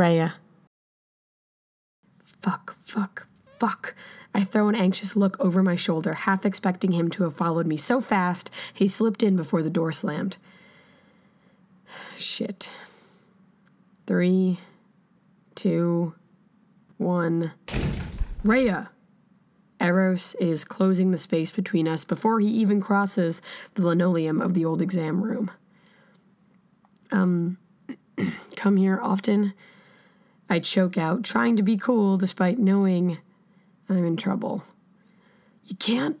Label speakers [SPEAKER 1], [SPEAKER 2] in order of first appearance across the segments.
[SPEAKER 1] Rhea. Fuck, fuck, fuck. I throw an anxious look over my shoulder, half expecting him to have followed me so fast he slipped in before the door slammed. Shit. Three, two, one. Rhea! Eros is closing the space between us before he even crosses the linoleum of the old exam room. Um, come here often? I choke out, trying to be cool despite knowing I'm in trouble. You can't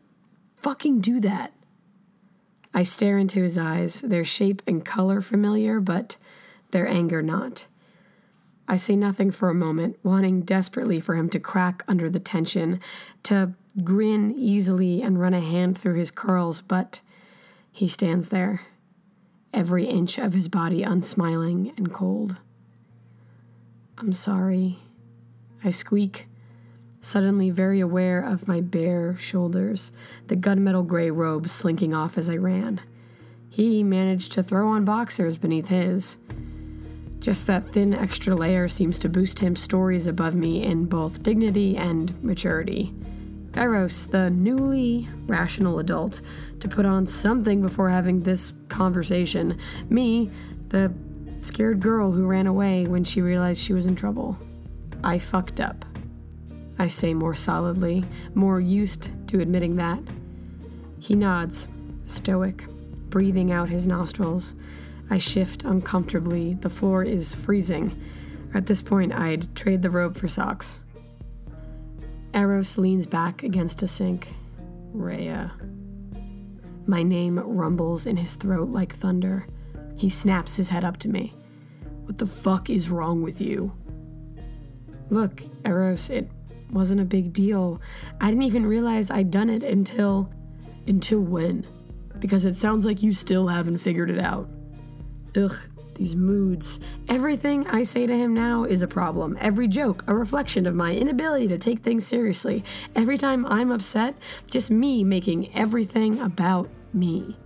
[SPEAKER 1] fucking do that. I stare into his eyes, their shape and color familiar, but their anger not. I say nothing for a moment, wanting desperately for him to crack under the tension, to grin easily and run a hand through his curls, but he stands there, every inch of his body unsmiling and cold. I'm sorry. I squeak, suddenly very aware of my bare shoulders, the gunmetal gray robe slinking off as I ran. He managed to throw on boxers beneath his. Just that thin extra layer seems to boost him stories above me in both dignity and maturity. Eros, the newly rational adult, to put on something before having this conversation. Me, the scared girl who ran away when she realized she was in trouble. I fucked up. I say more solidly, more used to admitting that. He nods, stoic, breathing out his nostrils. I shift uncomfortably. The floor is freezing. At this point, I'd trade the robe for socks. Eros leans back against a sink. Rhea. My name rumbles in his throat like thunder. He snaps his head up to me. What the fuck is wrong with you? Look, Eros, it wasn't a big deal. I didn't even realize I'd done it until. Until when? Because it sounds like you still haven't figured it out. Ugh, these moods. Everything I say to him now is a problem. Every joke, a reflection of my inability to take things seriously. Every time I'm upset, just me making everything about me.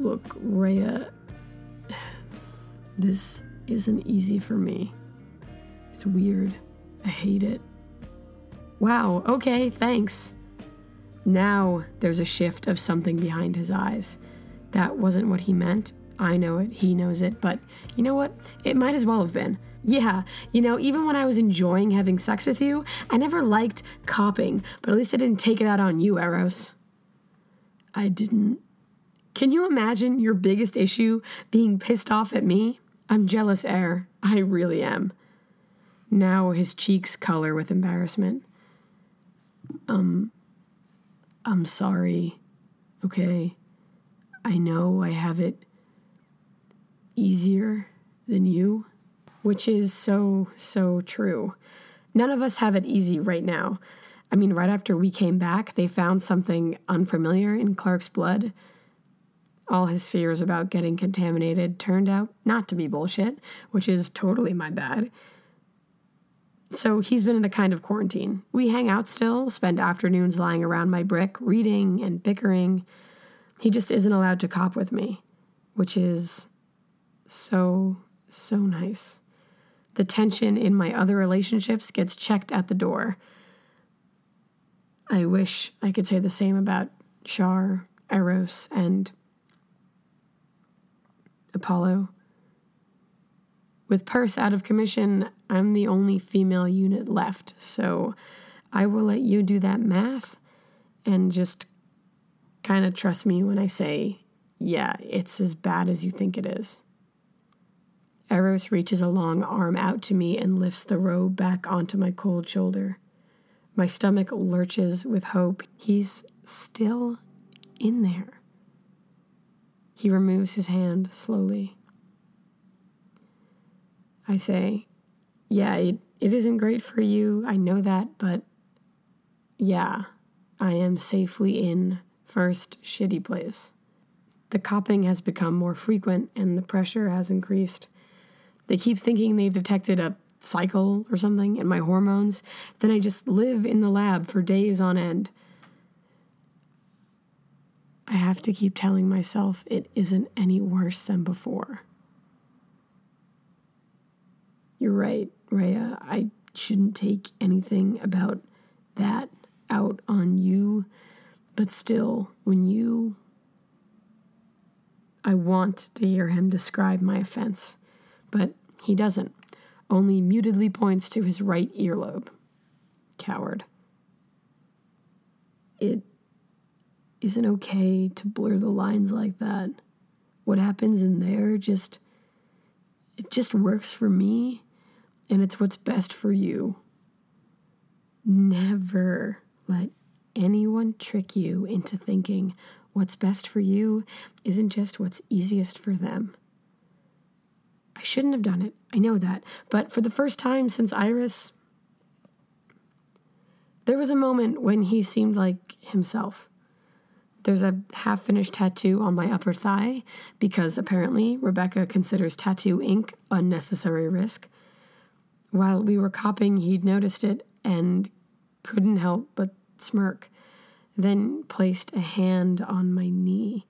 [SPEAKER 1] Look, Rhea, this isn't easy for me. It's weird. I hate it. Wow, okay, thanks. Now there's a shift of something behind his eyes. That wasn't what he meant. I know it, he knows it, but you know what? It might as well have been. Yeah, you know, even when I was enjoying having sex with you, I never liked copping, but at least I didn't take it out on you, Eros. I didn't. Can you imagine your biggest issue being pissed off at me? I'm jealous, Air. I really am. Now his cheeks color with embarrassment. Um, I'm sorry. Okay. I know I have it easier than you, which is so, so true. None of us have it easy right now. I mean, right after we came back, they found something unfamiliar in Clark's blood. All his fears about getting contaminated turned out not to be bullshit, which is totally my bad. So he's been in a kind of quarantine. We hang out still, spend afternoons lying around my brick, reading and bickering. He just isn't allowed to cop with me, which is so, so nice. The tension in my other relationships gets checked at the door. I wish I could say the same about Char, Eros, and Apollo. With Purse out of commission, I'm the only female unit left, so I will let you do that math and just kind of trust me when I say, yeah, it's as bad as you think it is. Eros reaches a long arm out to me and lifts the robe back onto my cold shoulder. My stomach lurches with hope. He's still in there. He removes his hand slowly. I say, Yeah, it, it isn't great for you. I know that, but yeah, I am safely in first shitty place. The copping has become more frequent and the pressure has increased. They keep thinking they've detected a cycle or something in my hormones. Then I just live in the lab for days on end. I have to keep telling myself it isn't any worse than before. You're right, Rhea. I shouldn't take anything about that out on you. But still, when you. I want to hear him describe my offense, but he doesn't, only mutedly points to his right earlobe. Coward. It isn't okay to blur the lines like that. What happens in there just. It just works for me, and it's what's best for you. Never let anyone trick you into thinking what's best for you isn't just what's easiest for them. I shouldn't have done it. I know that. But for the first time since Iris, there was a moment when he seemed like himself. There's a half finished tattoo on my upper thigh because apparently Rebecca considers tattoo ink unnecessary risk. While we were copping, he'd noticed it and couldn't help but smirk, then placed a hand on my knee.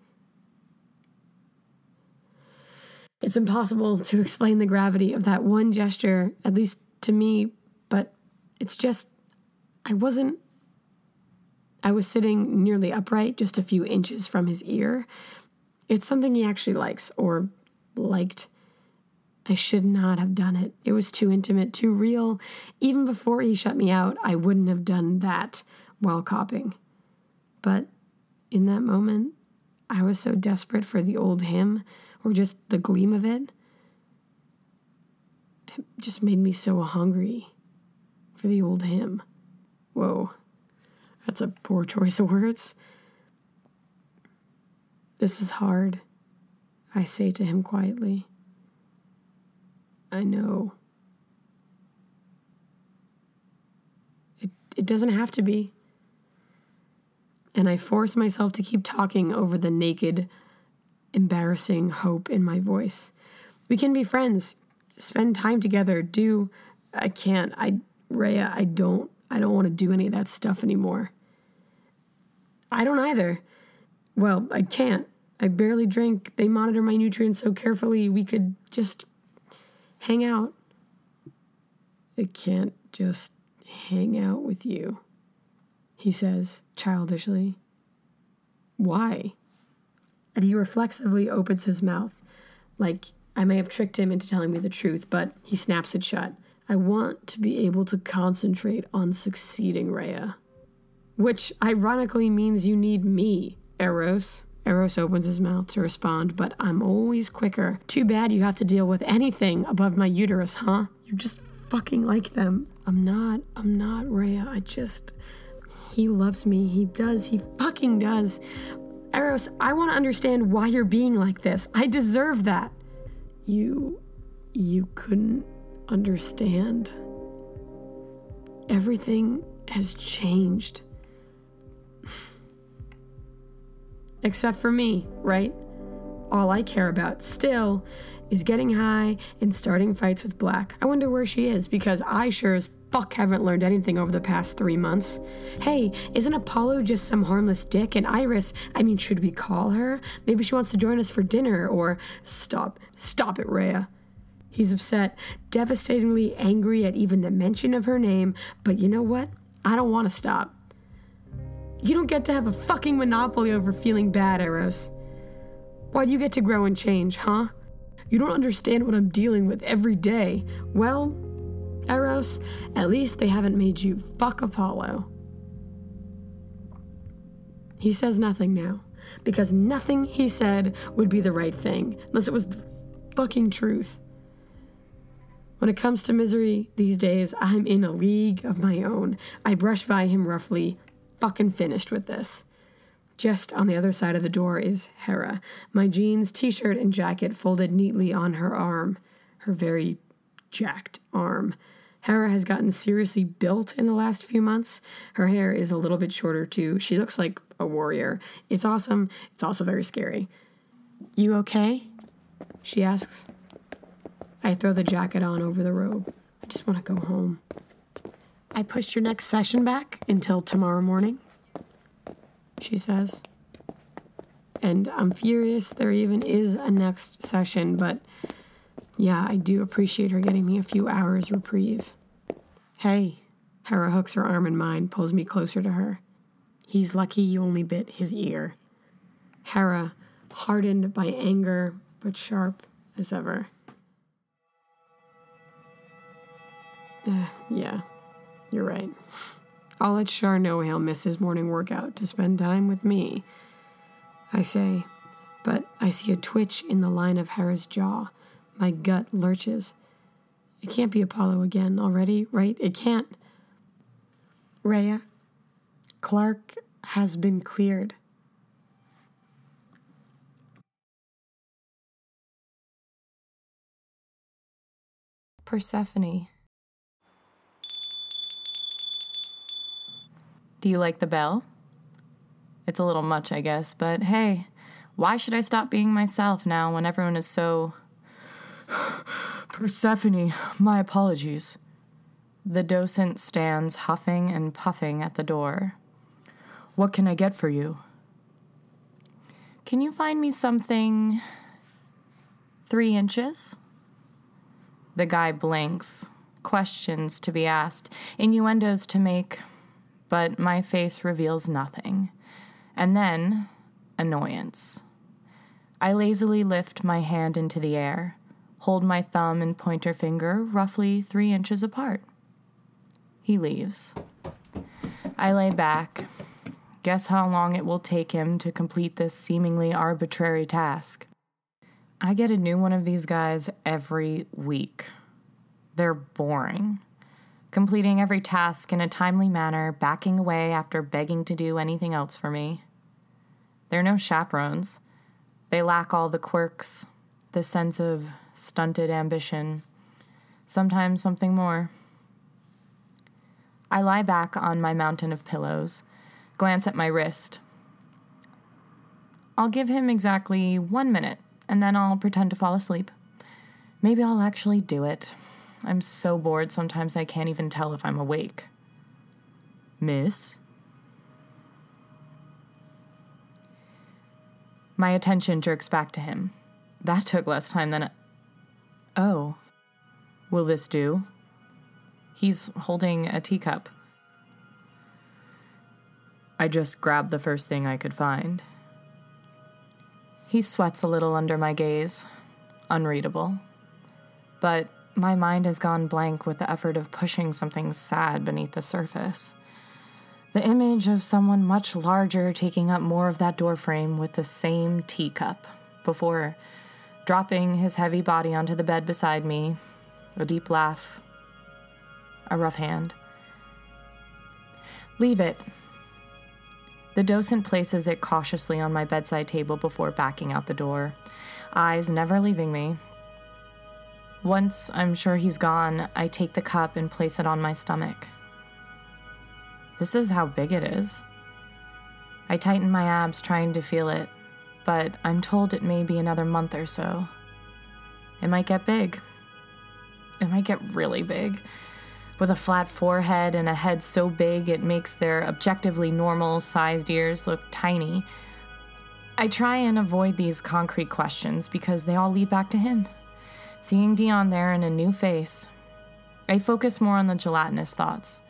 [SPEAKER 1] It's impossible to explain the gravity of that one gesture, at least to me, but it's just, I wasn't. I was sitting nearly upright, just a few inches from his ear. It's something he actually likes, or liked. I should not have done it. It was too intimate, too real. Even before he shut me out, I wouldn't have done that while copping. But in that moment, I was so desperate for the old him, or just the gleam of it. It just made me so hungry for the old him. Whoa, that's a poor choice of words. This is hard, I say to him quietly. I know. It, it doesn't have to be. And I force myself to keep talking over the naked, embarrassing hope in my voice. We can be friends, spend time together, do. I can't. I, Rhea, I don't. I don't want to do any of that stuff anymore. I don't either. Well, I can't. I barely drink. They monitor my nutrients so carefully. We could just hang out. I can't just hang out with you, he says childishly. Why? And he reflexively opens his mouth, like I may have tricked him into telling me the truth, but he snaps it shut. I want to be able to concentrate on succeeding Rhea. Which ironically means you need me, Eros. Eros opens his mouth to respond, but I'm always quicker. Too bad you have to deal with anything above my uterus, huh? You're just fucking like them. I'm not, I'm not, Rhea. I just. He loves me. He does. He fucking does. Eros, I want to understand why you're being like this. I deserve that. You. You couldn't understand. Everything has changed. Except for me, right? All I care about still is getting high and starting fights with Black. I wonder where she is because I sure as fuck haven't learned anything over the past three months. Hey, isn't Apollo just some harmless dick? And Iris, I mean, should we call her? Maybe she wants to join us for dinner or. Stop. Stop it, Rhea. He's upset, devastatingly angry at even the mention of her name, but you know what? I don't want to stop. You don't get to have a fucking monopoly over feeling bad, Eros. Why do you get to grow and change, huh? You don't understand what I'm dealing with every day. Well, Eros, at least they haven't made you fuck Apollo. He says nothing now, because nothing he said would be the right thing, unless it was the fucking truth. When it comes to misery these days, I'm in a league of my own. I brush by him roughly, fucking finished with this. Just on the other side of the door is Hera, my jeans, t shirt, and jacket folded neatly on her arm, her very jacked arm. Hera has gotten seriously built in the last few months. Her hair is a little bit shorter too. She looks like a warrior. It's awesome. It's also very scary. You okay? She asks. I throw the jacket on over the robe. I just want to go home. I pushed your next session back until tomorrow morning, she says. And I'm furious there even is a next session, but Yeah, I do appreciate her getting me a few hours reprieve. Hey, Hera hooks her arm in mine, pulls me closer to her. He's lucky you only bit his ear. Hera, hardened by anger, but sharp as ever. Uh, yeah, you're right. I'll let Shar know he'll miss his morning workout to spend time with me. I say, but I see a twitch in the line of Hera's jaw. My gut lurches. It can't be Apollo again already, right? It can't. Rhea, Clark has been cleared.
[SPEAKER 2] Persephone. Do you like the bell? It's a little much, I guess, but hey, why should I stop being myself now when everyone is so. Persephone, my apologies. The docent stands huffing and puffing at the door. What can I get for you? Can you find me something three inches? The guy blinks, questions to be asked, innuendos to make, but my face reveals nothing. And then, annoyance. I lazily lift my hand into the air, hold my thumb and pointer finger roughly three inches apart. He leaves. I lay back. Guess how long it will take him to complete this seemingly arbitrary task. I get a new one of these guys every week. They're boring. Completing every task in a timely manner, backing away after begging to do anything else for me. They're no chaperones. They lack all the quirks, the sense of stunted ambition, sometimes something more. I lie back on my mountain of pillows, glance at my wrist. I'll give him exactly one minute and then I'll pretend to fall asleep. Maybe I'll actually do it. I'm so bored sometimes I can't even tell if I'm awake. Miss? My attention jerks back to him. That took less time than. A- oh. Will this do? He's holding a teacup. I just grabbed the first thing I could find. He sweats a little under my gaze. Unreadable. But my mind has gone blank with the effort of pushing something sad beneath the surface. The image of someone much larger taking up more of that doorframe with the same teacup before dropping his heavy body onto the bed beside me, a deep laugh, a rough hand. Leave it, the docent places it cautiously on my bedside table before backing out the door, eyes never leaving me. Once I'm sure he's gone, I take the cup and place it on my stomach. This is how big it is. I tighten my abs trying to feel it, but I'm told it may be another month or so. It might get big. It might get really big with a flat forehead and a head so big it makes their objectively normal sized ears look tiny. I try and avoid these concrete questions because they all lead back to him. Seeing Dion there in a new face, I focus more on the gelatinous thoughts.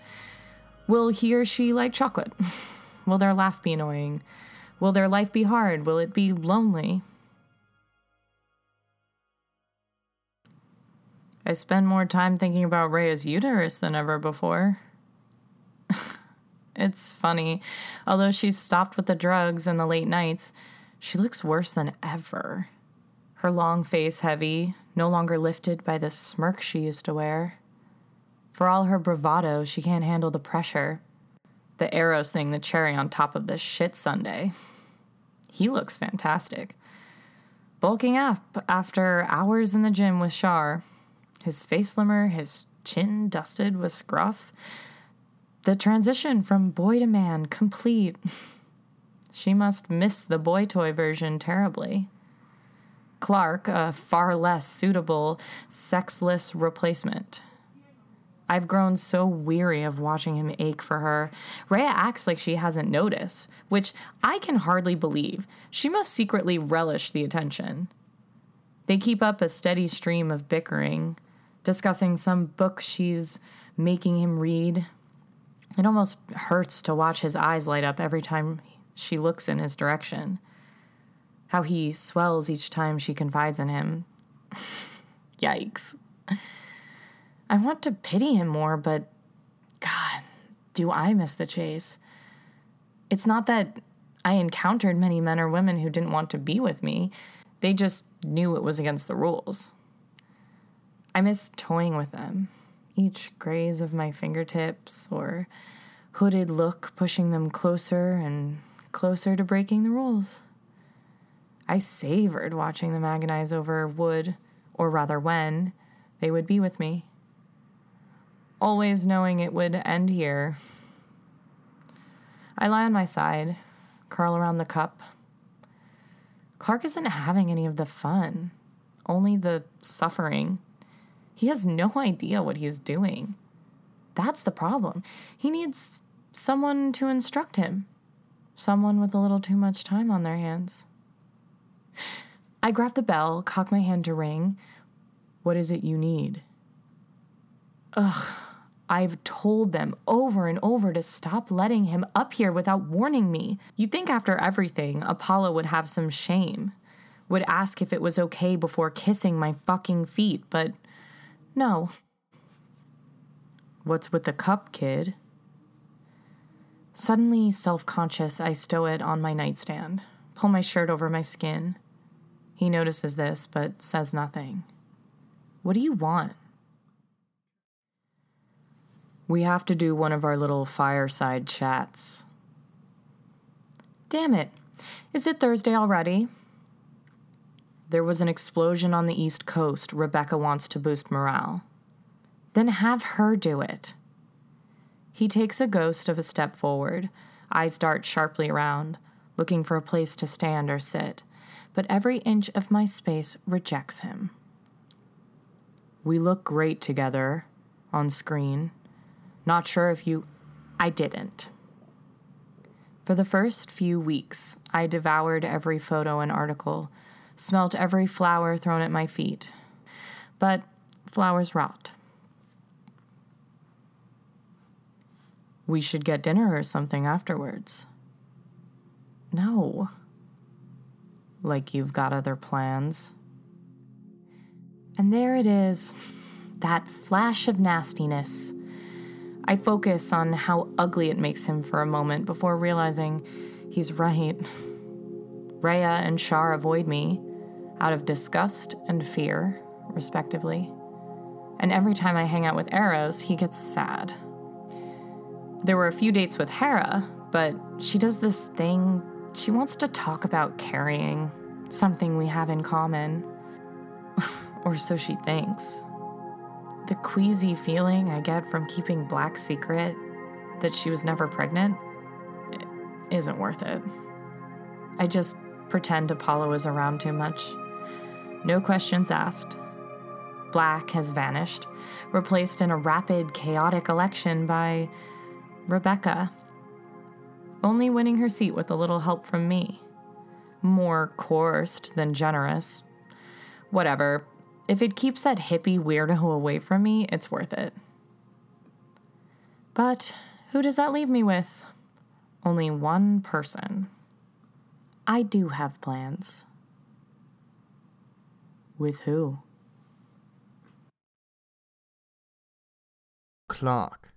[SPEAKER 2] Will he or she like chocolate? Will their laugh be annoying? Will their life be hard? Will it be lonely? I spend more time thinking about Rhea's uterus than ever before. it's funny. Although she's stopped with the drugs and the late nights, she looks worse than ever. Her long face heavy, no longer lifted by the smirk she used to wear. For all her bravado, she can't handle the pressure. The Eros thing, the cherry on top of this shit Sunday. He looks fantastic. Bulking up after hours in the gym with Shar, his face slimmer, his chin dusted with scruff. The transition from boy to man complete. she must miss the boy toy version terribly. Clark, a far less suitable, sexless replacement. I've grown so weary of watching him ache for her. Rhea acts like she hasn't noticed, which I can hardly believe. She must secretly relish the attention. They keep up a steady stream of bickering, discussing some book she's making him read. It almost hurts to watch his eyes light up every time she looks in his direction. How he swells each time she confides in him. Yikes. I want to pity him more, but God, do I miss the chase? It's not that I encountered many men or women who didn't want to be with me, they just knew it was against the rules. I miss toying with them, each graze of my fingertips or hooded look pushing them closer and closer to breaking the rules. I savored watching them agonize over would, or rather when, they would be with me. Always knowing it would end here. I lie on my side, curl around the cup. Clark isn't having any of the fun, only the suffering. He has no idea what he's doing. That's the problem. He needs someone to instruct him, someone with a little too much time on their hands. I grab the bell, cock my hand to ring. What is it you need? Ugh. I've told them over and over to stop letting him up here without warning me. You'd think after everything, Apollo would have some shame, would ask if it was okay before kissing my fucking feet, but no. What's with the cup, kid? Suddenly self conscious, I stow it on my nightstand, pull my shirt over my skin. He notices this, but says nothing. What do you want? We have to do one of our little fireside chats. Damn it. Is it Thursday already? There was an explosion on the East Coast. Rebecca wants to boost morale. Then have her do it. He takes a ghost of a step forward, eyes dart sharply around, looking for a place to stand or sit, but every inch of my space rejects him. We look great together on screen. Not sure if you. I didn't. For the first few weeks, I devoured every photo and article, smelt every flower thrown at my feet. But flowers rot. We should get dinner or something afterwards. No. Like you've got other plans. And there it is, that flash of nastiness I focus on how ugly it makes him for a moment before realizing he's right. Rhea and Shar avoid me out of disgust and fear, respectively. And every time I hang out with Eros, he gets sad. There were a few dates with Hera, but she does this thing. She wants to talk about carrying, something we have in common. or so she thinks the queasy feeling I get from keeping Black secret that she was never pregnant isn't worth it. I just pretend Apollo is around too much. No questions asked. Black has vanished, replaced in a rapid, chaotic election by Rebecca, only winning her seat with a little help from me. More coerced than generous. Whatever, if it keeps that hippie weirdo away from me, it's worth it. But who does that leave me with? Only one person. I do have plans. With who?
[SPEAKER 3] Clark.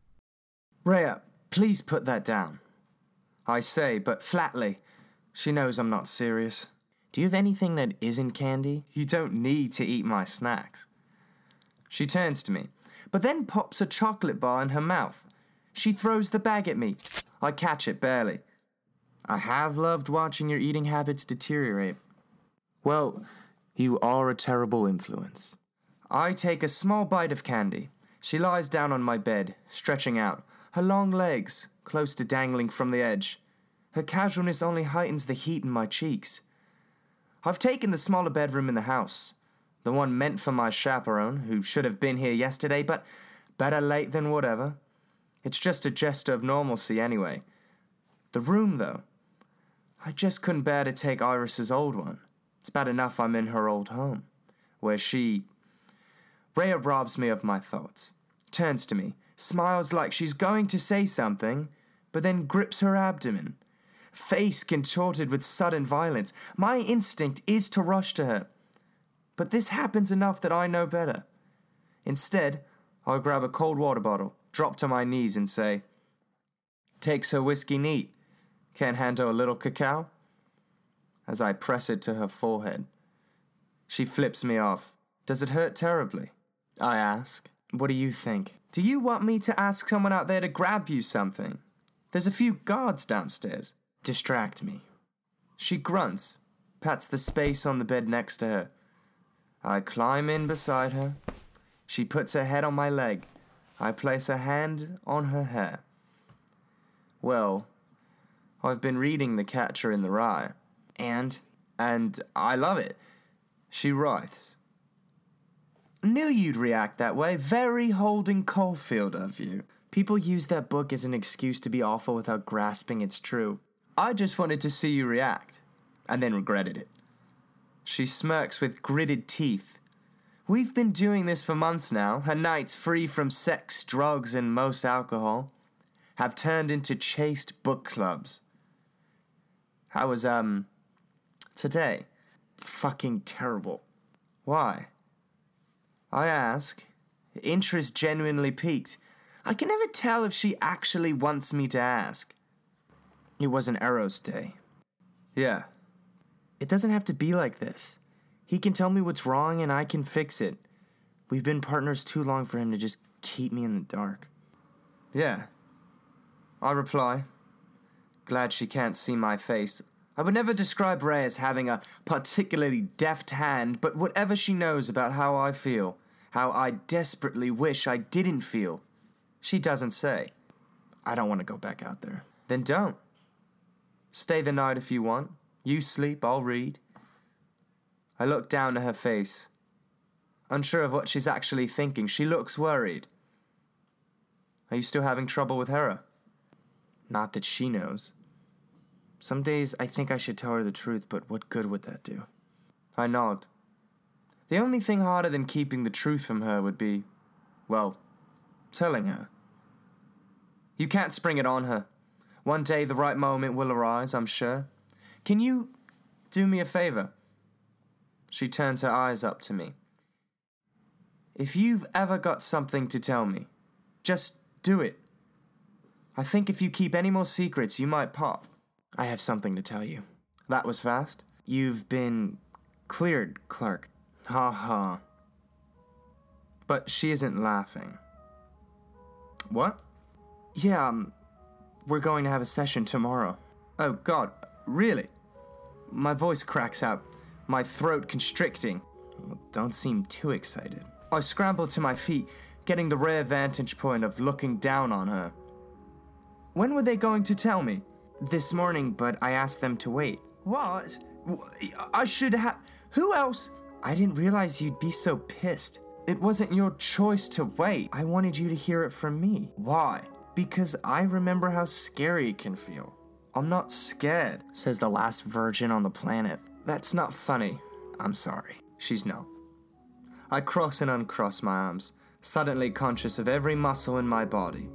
[SPEAKER 3] Rhea, please put that down. I say, but flatly. She knows I'm not serious. Do you have anything that isn't candy? You don't need to eat my snacks. She turns to me, but then pops a chocolate bar in her mouth. She throws the bag at me. I catch it barely. I have loved watching your eating habits deteriorate. Well, you are a terrible influence. I take a small bite of candy. She lies down on my bed, stretching out, her long legs close to dangling from the edge. Her casualness only heightens the heat in my cheeks. I've taken the smaller bedroom in the house, the one meant for my chaperone, who should have been here yesterday, but better late than whatever. It's just a gesture of normalcy anyway. The room, though, I just couldn't bear to take Iris's old one. It's bad enough I'm in her old home. where she. Rhea robs me of my thoughts, turns to me, smiles like she's going to say something, but then grips her abdomen. Face contorted with sudden violence. My instinct is to rush to her. But this happens enough that I know better. Instead, I'll grab a cold water bottle, drop to my knees, and say, Takes her whiskey neat. Can't handle a little cacao? As I press it to her forehead. She flips me off. Does it hurt terribly? I ask. What do you think? Do you want me to ask someone out there to grab you something? There's a few guards downstairs. Distract me. She grunts, pats the space on the bed next to her. I climb in beside her. She puts her head on my leg. I place a hand on her hair. Well, I've been reading The Catcher in the Rye, and and I love it. She writhes. Knew you'd react that way. Very Holden Caulfield of you. People use that book as an excuse to be awful without grasping it's true. I just wanted to see you react, and then regretted it. She smirks with gritted teeth. We've been doing this for months now. Her nights free from sex, drugs, and most alcohol have turned into chaste book clubs. How was, um, today? Fucking terrible. Why? I ask. Interest genuinely piqued. I can never tell if she actually wants me to ask. It was an Eros day. Yeah. It doesn't have to be like this. He can tell me what's wrong and I can fix it. We've been partners too long for him to just keep me in the dark. Yeah. I reply. Glad she can't see my face. I would never describe Ray as having a particularly deft hand, but whatever she knows about how I feel, how I desperately wish I didn't feel, she doesn't say. I don't want to go back out there. Then don't. Stay the night if you want. You sleep, I'll read. I look down at her face. Unsure of what she's actually thinking, she looks worried. Are you still having trouble with Hera? Not that she knows. Some days I think I should tell her the truth, but what good would that do? I nod. The only thing harder than keeping the truth from her would be, well, telling her. You can't spring it on her. One day the right moment will arise, I'm sure. Can you do me a favor? She turns her eyes up to me. If you've ever got something to tell me, just do it. I think if you keep any more secrets, you might pop. I have something to tell you. That was fast. You've been cleared, Clark. Ha ha. But she isn't laughing. What? Yeah, um, we're going to have a session tomorrow. Oh, God, really? My voice cracks out, my throat constricting. Don't seem too excited. I scramble to my feet, getting the rare vantage point of looking down on her. When were they going to tell me? This morning, but I asked them to wait. What? I should have. Who else? I didn't realize you'd be so pissed. It wasn't your choice to wait. I wanted you to hear it from me. Why? Because I remember how scary it can feel. I'm not scared, says the last virgin on the planet. That's not funny. I'm sorry. She's no. I cross and uncross my arms, suddenly conscious of every muscle in my body.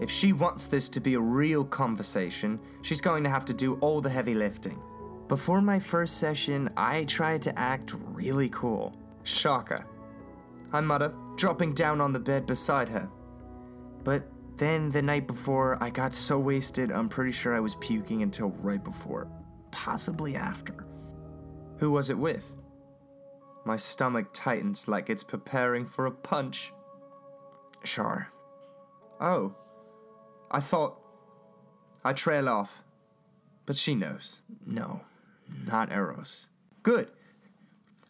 [SPEAKER 3] If she wants this to be a real conversation, she's going to have to do all the heavy lifting. Before my first session, I tried to act really cool. Shocker. I mutter, dropping down on the bed beside her. But then the night before, I got so wasted, I'm pretty sure I was puking until right before. Possibly after. Who was it with? My stomach tightens like it's preparing for a punch. Char. Oh. I thought. I trail off. But she knows. No, not Eros. Good.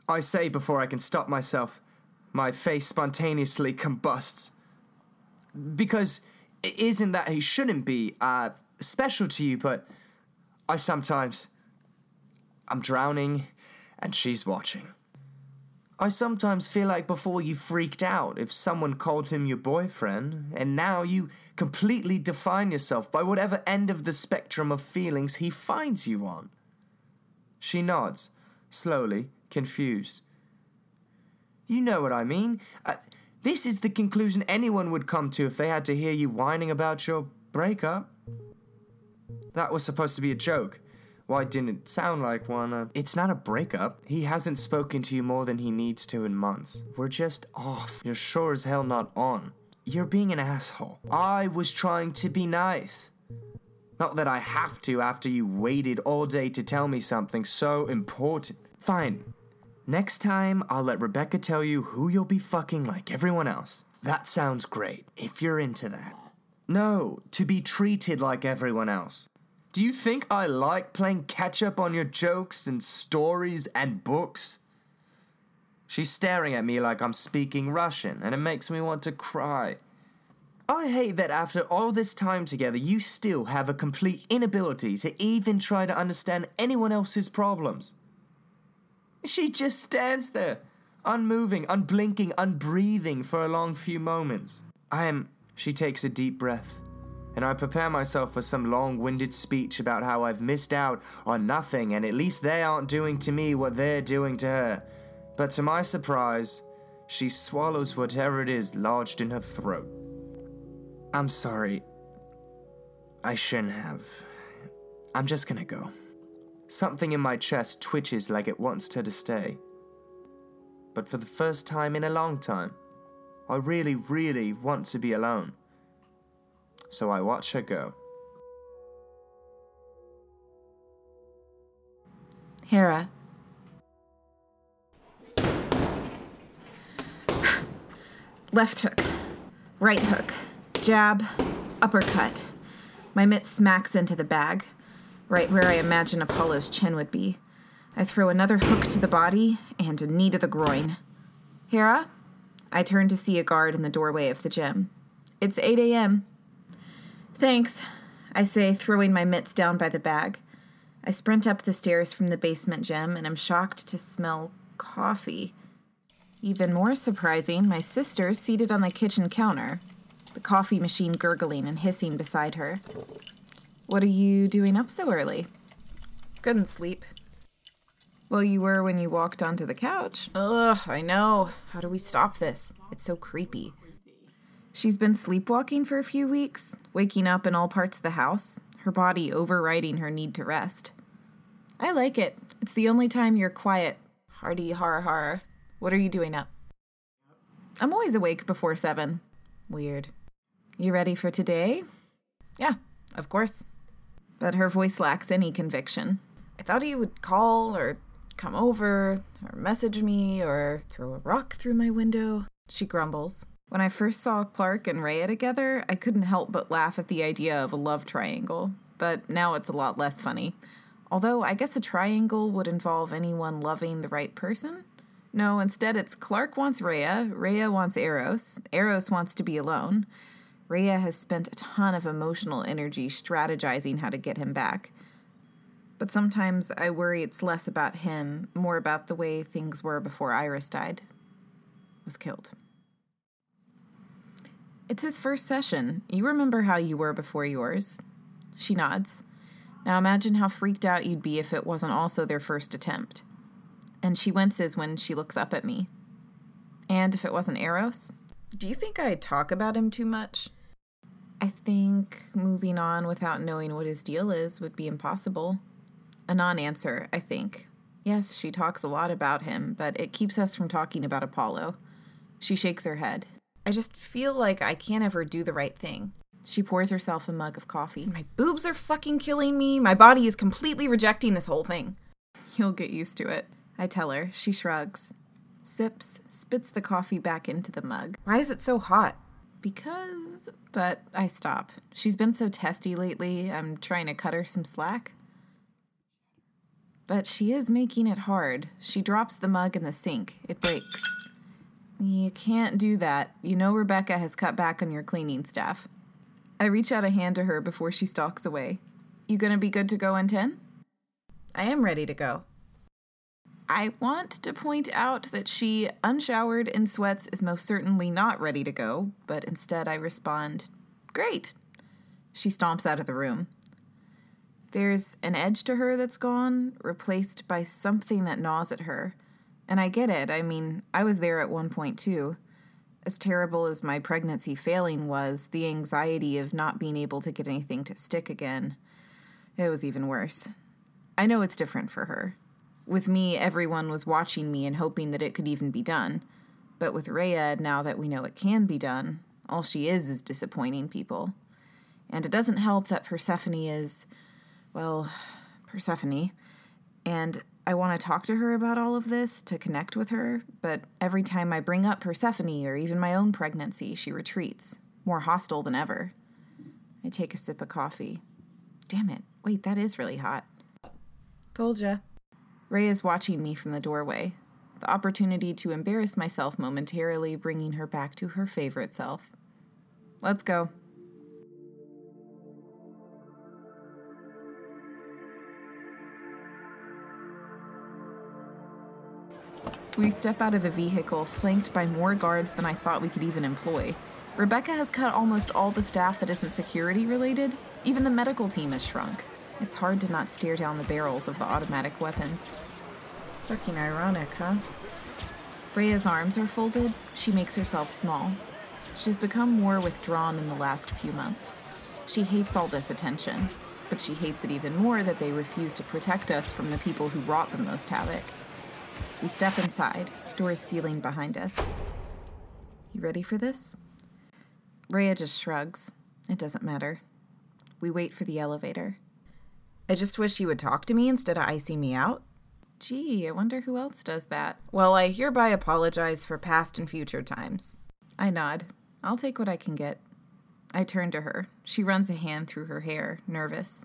[SPEAKER 3] I say before I can stop myself. My face spontaneously combusts. Because it isn't that he shouldn't be uh, special to you, but I sometimes. I'm drowning and she's watching. I sometimes feel like before you freaked out if someone called him your boyfriend, and now you completely define yourself by whatever end of the spectrum of feelings he finds you on. She nods, slowly, confused. You know what I mean. Uh, this is the conclusion anyone would come to if they had to hear you whining about your breakup. That was supposed to be a joke. Why didn't it sound like one? Uh, it's not a breakup. He hasn't spoken to you more than he needs to in months. We're just off. You're sure as hell not on. You're being an asshole. I was trying to be nice. Not that I have to after you waited all day to tell me something so important. Fine. Next time, I'll let Rebecca tell you who you'll be fucking like everyone else. That sounds great, if you're into that. No, to be treated like everyone else. Do you think I like playing catch up on your jokes and stories and books? She's staring at me like I'm speaking Russian, and it makes me want to cry. I hate that after all this time together, you still have a complete inability to even try to understand anyone else's problems. She just stands there, unmoving, unblinking, unbreathing for a long few moments. I am. She takes a deep breath, and I prepare myself for some long winded speech about how I've missed out on nothing, and at least they aren't doing to me what they're doing to her. But to my surprise, she swallows whatever it is lodged in her throat. I'm sorry. I shouldn't have. I'm just gonna go. Something in my chest twitches like it wants her to stay. But for the first time in a long time, I really, really want to be alone. So I watch her go.
[SPEAKER 4] Hera. Left hook, right hook, jab, uppercut. My mitt smacks into the bag, right where I imagine Apollo's chin would be. I throw another hook to the body and a knee to the groin. Hera? I turn to see a guard in the doorway of the gym. It's 8 a.m. Thanks, I say, throwing my mitts down by the bag. I sprint up the stairs from the basement gym and am shocked to smell coffee. Even more surprising, my sister's seated on the kitchen counter, the coffee machine gurgling and hissing beside her. What are you doing up so early? Couldn't sleep. Well, you were when you walked onto the couch. Ugh, I know. How do we stop this? It's so creepy. She's been sleepwalking for a few weeks, waking up in all parts of the house, her body overriding her need to rest. I like it. It's the only time you're quiet. Hardy har har. What are you doing up? I'm always awake before seven. Weird. You ready for today? Yeah, of course. But her voice lacks any conviction. I thought he would call or come over or message me or throw a rock through my window. She grumbles. When I first saw Clark and Rhea together, I couldn't help but laugh at the idea of a love triangle, but now it's a lot less funny. Although I guess a triangle would involve anyone loving the right person. No, instead it's Clark wants Rhea, Rhea wants Eros, Eros wants to be alone. Rhea has spent a ton of emotional energy strategizing how to get him back. But sometimes I worry it's less about him, more about the way things were before Iris died. Was killed. It's his first session. You remember how you were before yours. She nods. Now imagine how freaked out you'd be if it wasn't also their first attempt. And she winces when she looks up at me. And if it wasn't Eros? Do you think I talk about him too much? I think moving on without knowing what his deal is would be impossible. A non answer, I think. Yes, she talks a lot about him, but it keeps us from talking about Apollo. She shakes her head. I just feel like I can't ever do the right thing. She pours herself a mug of coffee. My boobs are fucking killing me. My body is completely rejecting this whole thing. You'll get used to it. I tell her. She shrugs, sips, spits the coffee back into the mug. Why is it so hot? Because. But I stop. She's been so testy lately, I'm trying to cut her some slack. But she is making it hard. She drops the mug in the sink. It breaks. You can't do that. You know Rebecca has cut back on your cleaning staff. I reach out a hand to her before she stalks away. You gonna be good to go in 10? I am ready to go. I want to point out that she, unshowered in sweats, is most certainly not ready to go, but instead I respond, Great. She stomps out of the room. There's an edge to her that's gone, replaced by something that gnaws at her, And I get it. I mean, I was there at one point too. As terrible as my pregnancy failing was, the anxiety of not being able to get anything to stick again, it was even worse. I know it's different for her. With me, everyone was watching me and hoping that it could even be done. But with Rhea, now that we know it can be done, all she is is disappointing people. And it doesn't help that Persephone is, well, Persephone. And I want to talk to her about all of this to connect with her, but every time I bring up Persephone or even my own pregnancy, she retreats, more hostile than ever. I take a sip of coffee. Damn it. Wait, that is really hot. Told ya. Ray is watching me from the doorway, the opportunity to embarrass myself momentarily, bringing her back to her favorite self. Let's go. We step out of the vehicle, flanked by more guards than I thought we could even employ. Rebecca has cut almost all the staff that isn't security related. Even the medical team has shrunk. It's hard to not stare down the barrels of the automatic weapons. Fucking ironic, huh? Rhea's arms are folded. She makes herself small. She's become more withdrawn in the last few months. She hates all this attention, but she hates it even more that they refuse to protect us from the people who wrought the most havoc. We step inside, doors sealing behind us. You ready for this? Rhea just shrugs. It doesn't matter. We wait for the elevator. I just wish you would talk to me instead of icing me out. Gee, I wonder who else does that. Well, I hereby apologize for past and future times. I nod. I'll take what I can get. I turn to her. She runs a hand through her hair, nervous.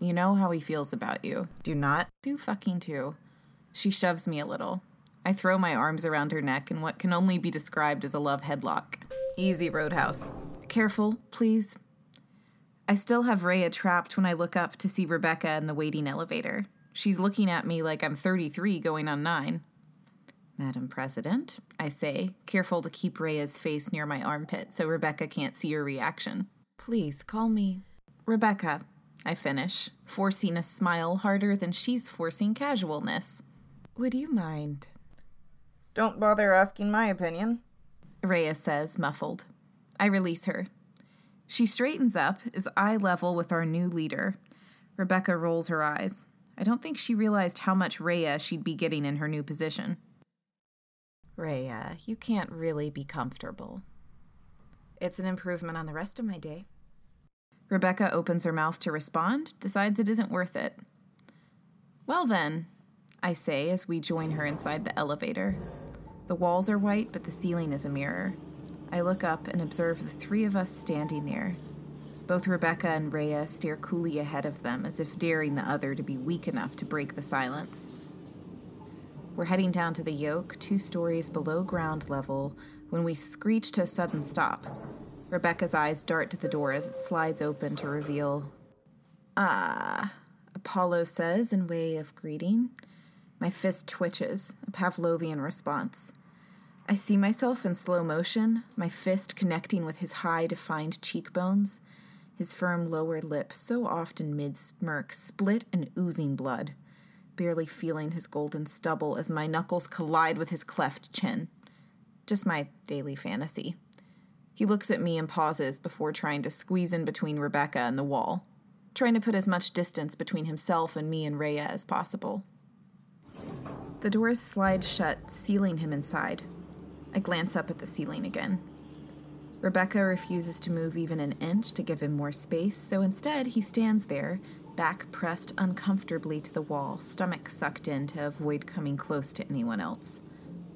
[SPEAKER 4] You know how he feels about you. Do not? Do fucking too. She shoves me a little. I throw my arms around her neck in what can only be described as a love headlock. Easy, Roadhouse. Careful, please. I still have Rhea trapped when I look up to see Rebecca in the waiting elevator. She's looking at me like I'm 33 going on 9. Madam President, I say, careful to keep Rhea's face near my armpit so Rebecca can't see her reaction. Please call me Rebecca, I finish, forcing a smile harder than she's forcing casualness. Would you mind? Don't bother asking my opinion, Rhea says, muffled. I release her. She straightens up, is eye level with our new leader. Rebecca rolls her eyes. I don't think she realized how much Rhea she'd be getting in her new position. Rhea, you can't really be comfortable. It's an improvement on the rest of my day. Rebecca opens her mouth to respond, decides it isn't worth it. Well, then, I say as we join her inside the elevator. The walls are white, but the ceiling is a mirror. I look up and observe the three of us standing there. Both Rebecca and Rhea stare coolly ahead of them, as if daring the other to be weak enough to break the silence. We're heading down to the yoke, two stories below ground level, when we screech to a sudden stop. Rebecca's eyes dart to the door as it slides open to reveal. Ah, Apollo says in way of greeting. My fist twitches, a Pavlovian response. I see myself in slow motion, my fist connecting with his high, defined cheekbones, his firm lower lip, so often mid smirk, split and oozing blood, barely feeling his golden stubble as my knuckles collide with his cleft chin. Just my daily fantasy. He looks at me and pauses before trying to squeeze in between Rebecca and the wall, trying to put as much distance between himself and me and Rhea as possible. The doors slide shut, sealing him inside. I glance up at the ceiling again. Rebecca refuses to move even an inch to give him more space, so instead he stands there, back pressed uncomfortably to the wall, stomach sucked in to avoid coming close to anyone else.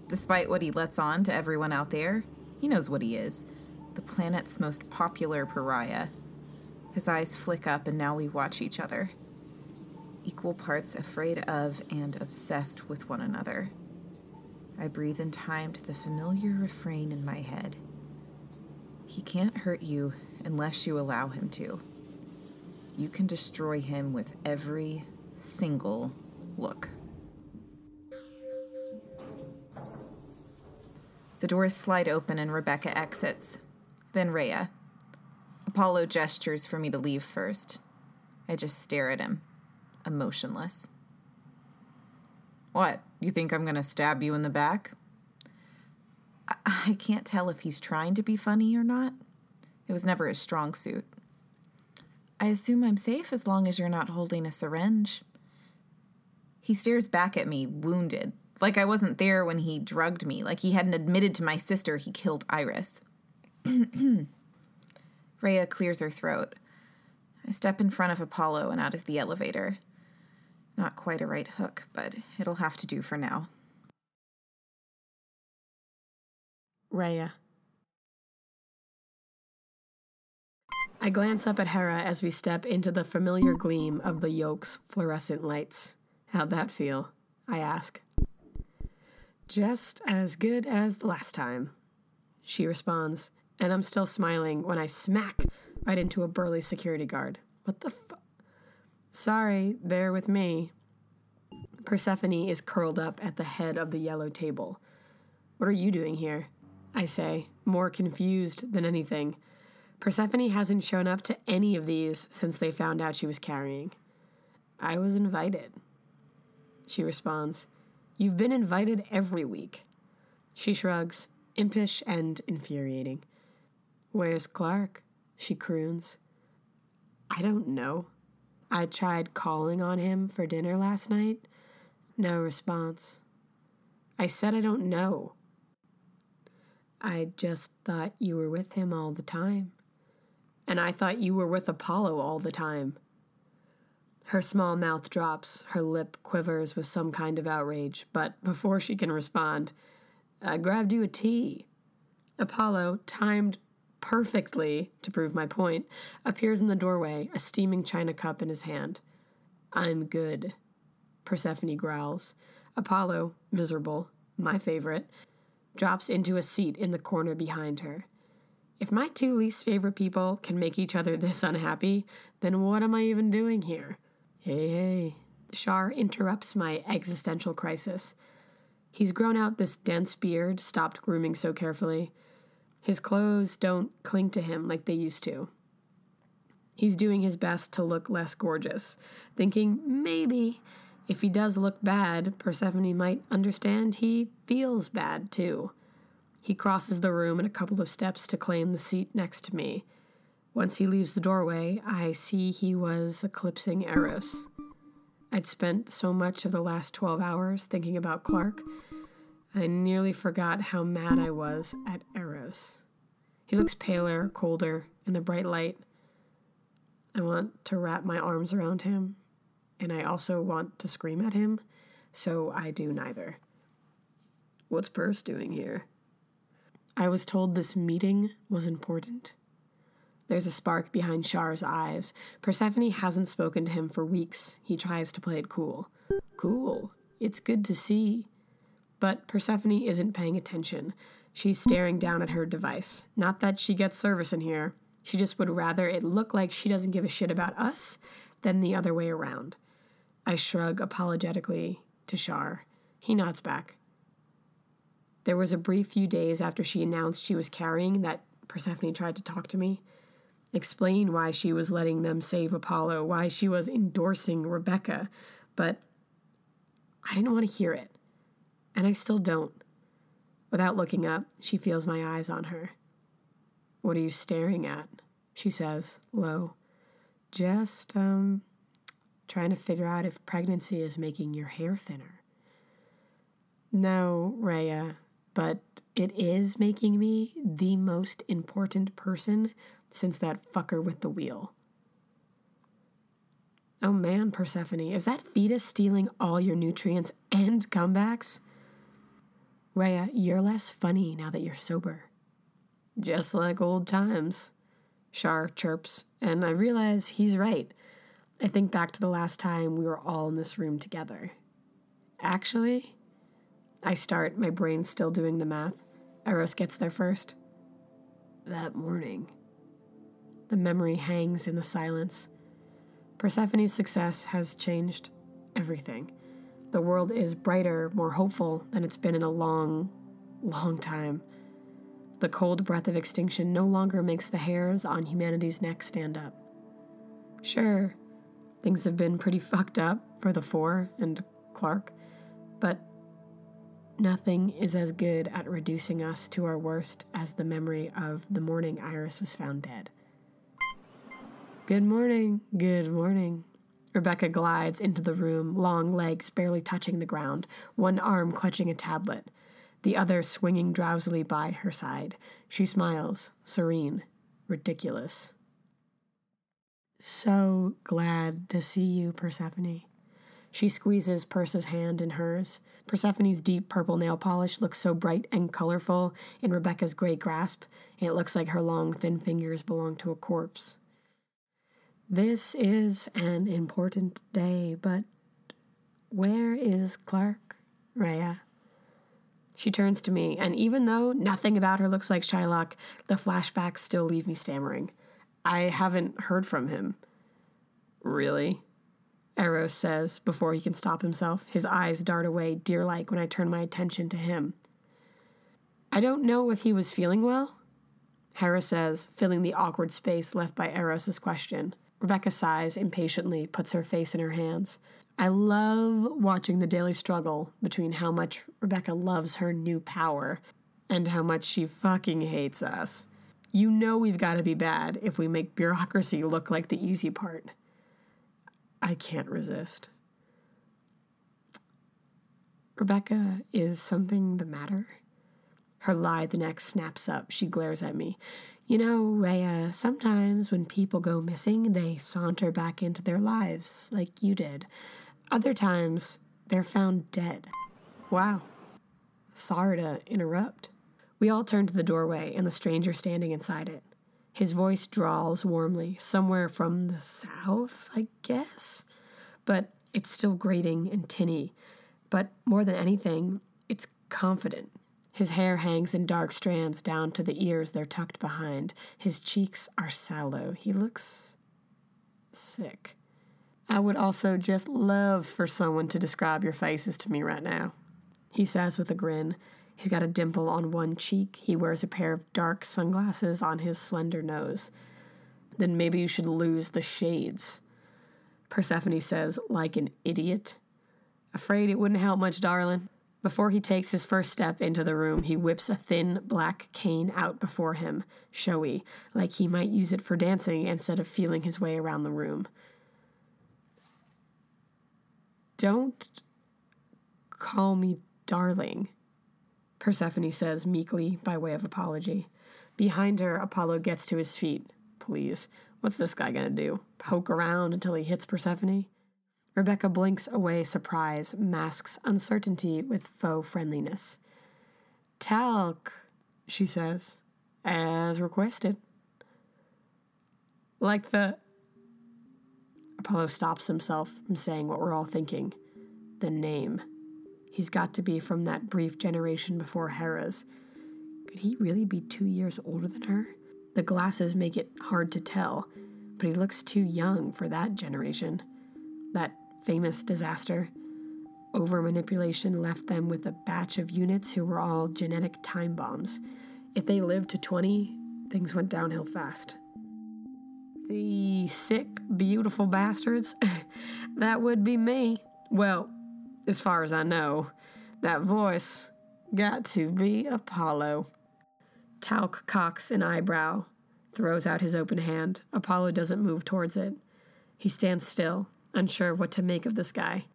[SPEAKER 4] Despite what he lets on to everyone out there, he knows what he is the planet's most popular pariah. His eyes flick up, and now we watch each other equal parts afraid of and obsessed with one another. I breathe in time to the familiar refrain in my head He can't hurt you unless you allow him to. You can destroy him with every single look. The doors slide open and Rebecca exits. Then Rhea. Apollo gestures for me to leave first. I just stare at him emotionless. What? You think I'm going to stab you in the back? I-, can't tell if he's trying to be funny or not. It was never his strong suit. I assume I'm safe as long as you're not holding a syringe. He stares back at me, wounded, like I wasn't there when he drugged me, like he hadn't admitted to my sister he killed Iris. Rhea clears her throat. I step in front of Apollo and out of the elevator. Not quite a right hook, but it'll have to do for now.
[SPEAKER 1] Rhea. I glance up at Hera as we step into the familiar gleam of the yoke's fluorescent lights. How'd that feel? I ask. Just as good as the last time, she responds, and I'm still smiling when I smack right into a burly security guard. What the fu- Sorry, they're with me. Persephone is curled up at the head of the yellow table. What are you doing here? I say, more confused than anything. Persephone hasn't shown up to any of these since they found out she was carrying. I was invited. She responds, You've been invited every week. She shrugs, impish and infuriating. Where's Clark? She croons. I don't know. I tried calling on him for dinner last night. No response. I said I don't know. I just thought you were with him all the time. And I thought you were with Apollo all the time. Her small mouth drops, her lip quivers with some kind of outrage, but before she can respond, I grabbed you a tea. Apollo, timed perfectly to prove my point, appears in the doorway, a steaming china cup in his hand. I'm good, Persephone growls. Apollo, miserable, my favorite, drops into a seat in the corner behind her. If my two least favorite people can make each other this unhappy, then what am I even doing here? Hey, hey. Shar interrupts my existential crisis. He's grown out this dense beard, stopped grooming so carefully. His clothes don't cling to him like they used to. He's doing his best to look less gorgeous, thinking maybe if he does look bad, Persephone might understand he feels bad too. He crosses the room in a couple of steps to claim the seat next to me. Once he leaves the doorway, I see he was eclipsing Eros. I'd spent so much of the last 12 hours thinking about Clark, I nearly forgot how mad I was at Eros. He looks paler, colder in the bright light. I want to wrap my arms around him, and I also want to scream at him, so I do neither. What's Perse doing here? I was told this meeting was important. There's a spark behind Shar's eyes. Persephone hasn't spoken to him for weeks. He tries to play it cool. Cool. It's good to see. But Persephone isn't paying attention. She's staring down at her device. Not that she gets service in here. She just would rather it look like she doesn't give a shit about us than the other way around. I shrug apologetically to Shar. He nods back. There was a brief few days after she announced she was carrying that Persephone tried to talk to me explain why she was letting them save Apollo, why she was endorsing Rebecca, but I didn't want to hear it. And I still don't. Without looking up, she feels my eyes on her. What are you staring at? She says, low. Just, um, trying to figure out if pregnancy is making your hair thinner. No, Rhea, but it is making me the most important person since that fucker with the wheel. Oh man, Persephone, is that fetus stealing all your nutrients and comebacks? Rhea, you're less funny now that you're sober. Just like old times, Shar chirps, and I realize he's right. I think back to the last time we were all in this room together. Actually, I start, my brain still doing the math. Eros gets there first. That morning. The memory hangs in the silence. Persephone's success has changed everything. The world is brighter, more hopeful than it's been in a long, long time. The cold breath of extinction no longer makes the hairs on humanity's neck stand up. Sure, things have been pretty fucked up for the Four and Clark, but Nothing is as good at reducing us to our worst as the memory of the morning Iris was found dead. Good morning, good morning. Rebecca glides into the room, long legs barely touching the ground, one arm clutching a tablet, the other swinging drowsily by her side. She smiles, serene, ridiculous. So glad to see you, Persephone. She squeezes Perse's hand in hers. Persephone's deep purple nail polish looks so bright and colorful in Rebecca's gray grasp, and it looks like her long, thin fingers belong to a corpse. This is an important day, but where is Clark, Rhea? She turns to me, and even though nothing about her looks like Shylock, the flashbacks still leave me stammering. I haven't heard from him. Really? Eros says before he can stop himself. His eyes dart away deer like when I turn my attention to him. I don't know if he was feeling well, Hera says, filling the awkward space left by Eros's question. Rebecca sighs impatiently, puts her face in her hands. I love watching the daily struggle between how much Rebecca loves her new power and how much she fucking hates us. You know we've got to be bad if we make bureaucracy look like the easy part. I can't resist. Rebecca, is something the matter? Her lithe neck snaps up. She glares at me. You know, Rhea, sometimes when people go missing, they saunter back into their lives, like you did. Other times, they're found dead. Wow. Sorry to interrupt. We all turn to the doorway and the stranger standing inside it. His voice drawls warmly, somewhere from the south, I guess. But it's still grating and tinny. But more than anything, it's confident. His hair hangs in dark strands down to the ears they're tucked behind. His cheeks are sallow. He looks sick. I would also just love for someone to describe your faces to me right now, he says with a grin, He's got a dimple on one cheek. He wears a pair of dark sunglasses on his slender nose. Then maybe you should lose the shades. Persephone says, like an idiot. Afraid it wouldn't help much, darling. Before he takes his first step into the room, he whips a thin black cane out before him, showy, like he might use it for dancing instead of feeling his way around the room. Don't call me darling, Persephone says meekly by way of apology. Behind her, Apollo gets to his feet. Please, what's this guy gonna do? Poke around until he hits Persephone? Rebecca blinks away surprise, masks uncertainty with faux friendliness. Talc, she says, as requested. Like the. Apollo stops himself from saying what we're all thinking. The name. He's got to be from that brief generation before Hera's. Could he really be two years older than her? The glasses make it hard to tell, but he looks too young for that generation. That famous disaster. Over manipulation left them with a batch of units who were all genetic time bombs. If they lived to 20, things went downhill fast. The sick, beautiful bastards? that would be me. Well, as far as I know, that voice got to be Apollo. Talc cocks an eyebrow, throws out his open hand. Apollo doesn't move towards it. He stands still, unsure of what to make of this guy.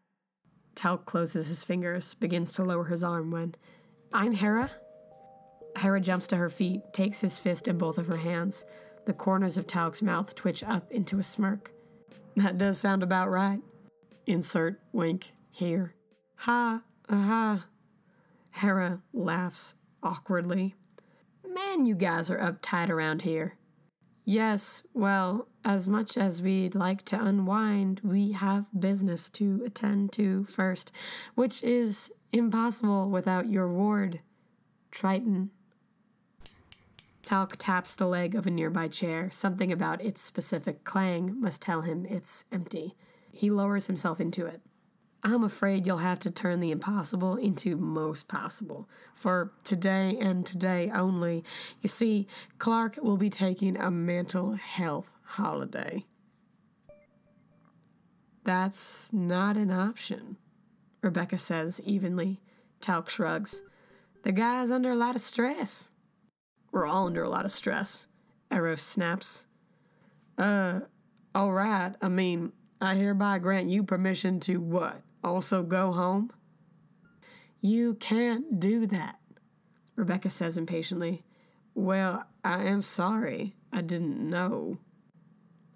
[SPEAKER 1] Talc closes his fingers, begins to lower his arm when, I'm Hera? Hera jumps to her feet, takes his fist in both of her hands. The corners of Talc's mouth twitch up into a smirk. That does sound about right. Insert wink here. Ha, aha. Hera laughs awkwardly. Man, you guys are uptight around here. Yes, well, as much as we'd like to unwind, we have business to attend to first, which is impossible without your ward, Triton. Talc taps the leg of a nearby chair. Something about its specific clang must tell him it's empty. He lowers himself into it. I'm afraid you'll have to turn the impossible into most possible. For today and today only, you see, Clark will be taking a mental health holiday. That's not an option, Rebecca says evenly. Talc shrugs. The guy's under a lot of stress. We're all under a lot of stress. Eros snaps. Uh, all right. I mean, I hereby grant you permission to what? Also go home? You can't do that, Rebecca says impatiently. Well, I am sorry. I didn't know.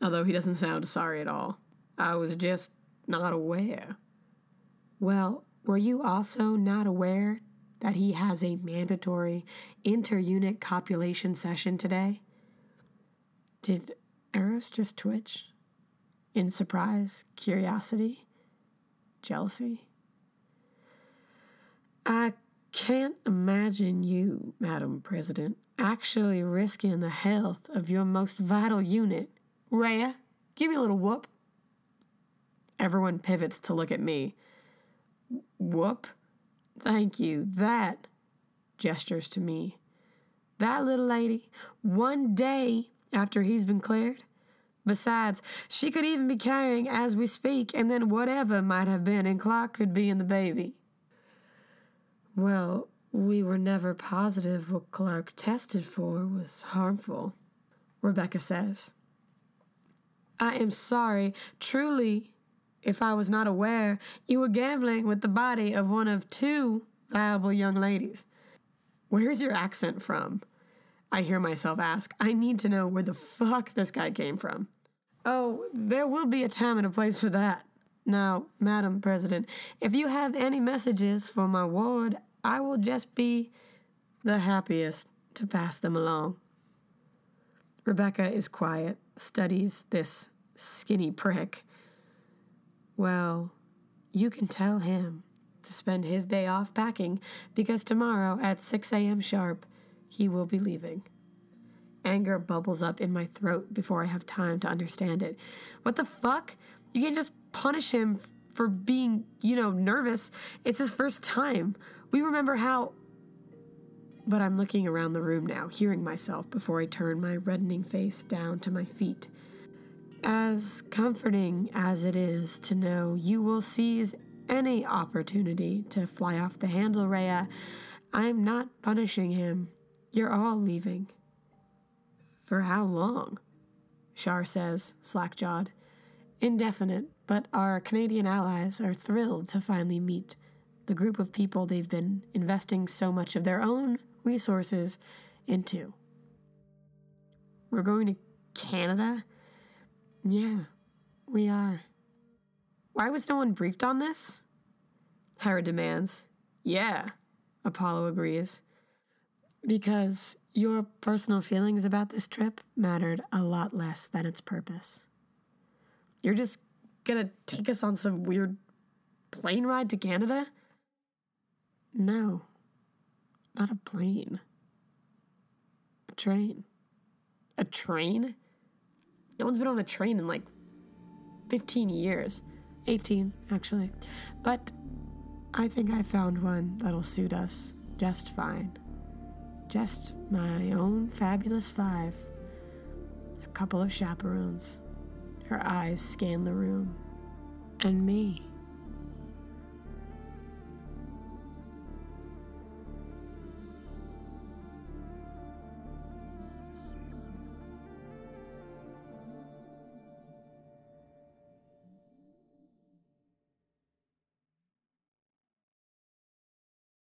[SPEAKER 1] Although he doesn't sound sorry at all. I was just not aware. Well, were you also not aware that he has a mandatory inter-unit copulation session today? Did Eros just twitch? In surprise, curiosity, jealousy? I can't imagine you, Madam President, actually risking the health of your most vital unit. Rhea, give me a little whoop. Everyone pivots to look at me. Whoop? Thank you. That gestures to me. That little lady, one day after he's been cleared. Besides, she could even be carrying as we speak, and then whatever might have been in Clark could be in the baby. Well, we were never positive what Clark tested for was harmful, Rebecca says. I am sorry, truly, if I was not aware you were gambling with the body of one of two viable young ladies. Where's your accent from? I hear myself ask. I need to know where the fuck this guy came from. Oh, there will be a time and a place for that. Now, Madam President, if you have any messages for my ward, I will just be the happiest to pass them along. Rebecca is quiet, studies this skinny prick. Well, you can tell him to spend his day off packing because tomorrow at 6 a.m. sharp, he will be leaving. Anger bubbles up in my throat before I have time to understand it. What the fuck? You can't just punish him for being, you know, nervous. It's his first time. We remember how. But I'm looking around the room now, hearing myself before I turn my reddening face down to my feet. As comforting as it is to know you will seize any opportunity to fly off the handle, Rhea, I'm not punishing him. You're all leaving. For how long? Shar says, slack jawed. Indefinite, but our Canadian allies are thrilled to finally meet the group of people they've been investing so much of their own resources into. We're going to Canada? Yeah, we are. Why was no one briefed on this? Hera demands. Yeah, Apollo agrees. Because your personal feelings about this trip mattered a lot less than its purpose. You're just gonna take us on some weird plane ride to Canada? No, not a plane. A train. A train? No one's been on a train in like 15 years. 18, actually. But I think I found one that'll suit us just fine. Just my own fabulous five. A couple of chaperones. Her eyes scan the room. And me.